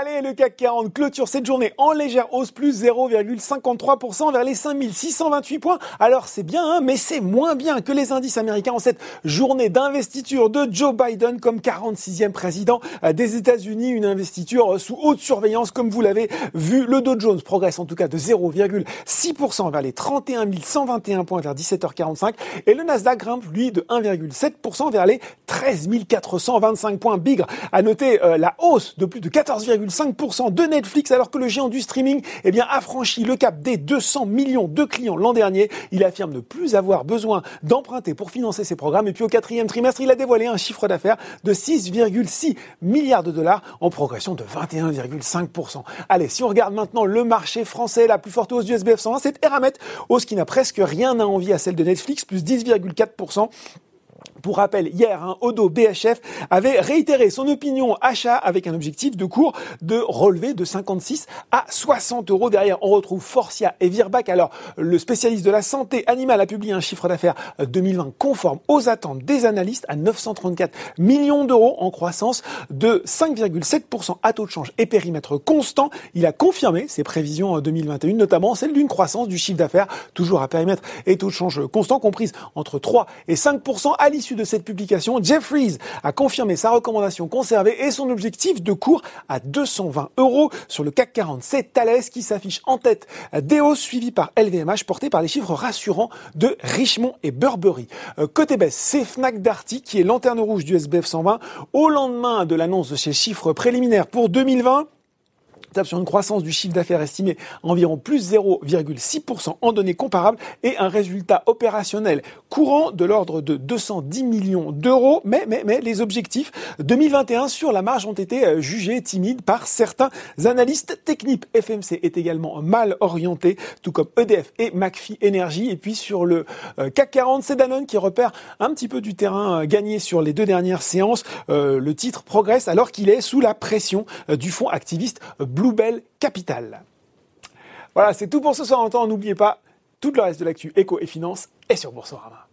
Allez, le CAC 40 clôture cette journée en légère hausse, plus 0,53% vers les 5628 points. Alors c'est bien, hein, mais c'est moins bien que les indices américains en cette journée d'investiture de Joe Biden comme 46e président des États-Unis. Une investiture sous haute surveillance, comme vous l'avez vu. Le Dow Jones progresse en tout cas de 0,6% vers les 31 121 points vers 17h45. Et le Nasdaq grimpe, lui, de 1,7% vers les 13 425 points. Bigre à noter euh, la hausse de plus de 14,5% de Netflix alors que le géant du streaming eh a franchi le cap des 200 millions de clients l'an dernier. Il affirme ne plus avoir besoin d'emprunter pour financer ses programmes. Et puis au quatrième trimestre, il a dévoilé un chiffre d'affaires de 6,6 milliards de dollars en progression de 21,5%. Allez, si on regarde maintenant le marché français, la plus forte hausse du SBF 120, c'est Eramet, hausse qui n'a presque rien à envier à celle de Netflix, plus 10,4%. Pour rappel, hier, un Odo BHF avait réitéré son opinion achat avec un objectif de cours de relevé de 56 à 60 euros. Derrière, on retrouve Forcia et Virbac. Alors, le spécialiste de la santé animale a publié un chiffre d'affaires 2020 conforme aux attentes des analystes à 934 millions d'euros en croissance de 5,7% à taux de change et périmètre constant. Il a confirmé ses prévisions en 2021, notamment celle d'une croissance du chiffre d'affaires toujours à périmètre et taux de change constant comprise entre 3 et 5% à l'issue de cette publication, Jeffries a confirmé sa recommandation conservée et son objectif de cours à 220 euros sur le CAC 40. C'est Thales qui s'affiche en tête des hausses suivies par LVMH porté par les chiffres rassurants de Richmond et Burberry. Euh, côté baisse, c'est Fnac Darty qui est lanterne rouge du SBF 120 au lendemain de l'annonce de ses chiffres préliminaires pour 2020 sur une croissance du chiffre d'affaires estimé environ plus 0,6% en données comparables et un résultat opérationnel courant de l'ordre de 210 millions d'euros. Mais, mais, mais les objectifs 2021 sur la marge ont été euh, jugés timides par certains analystes techniques. FMC est également mal orienté, tout comme EDF et McPhee Energy. Et puis sur le euh, CAC 40, c'est Danone qui repère un petit peu du terrain euh, gagné sur les deux dernières séances. Le titre progresse alors qu'il est sous la pression du fonds activiste Bluebell Capital. Voilà, c'est tout pour ce soir en temps. N'oubliez pas, tout le reste de l'actu éco et finance est sur Boursorama.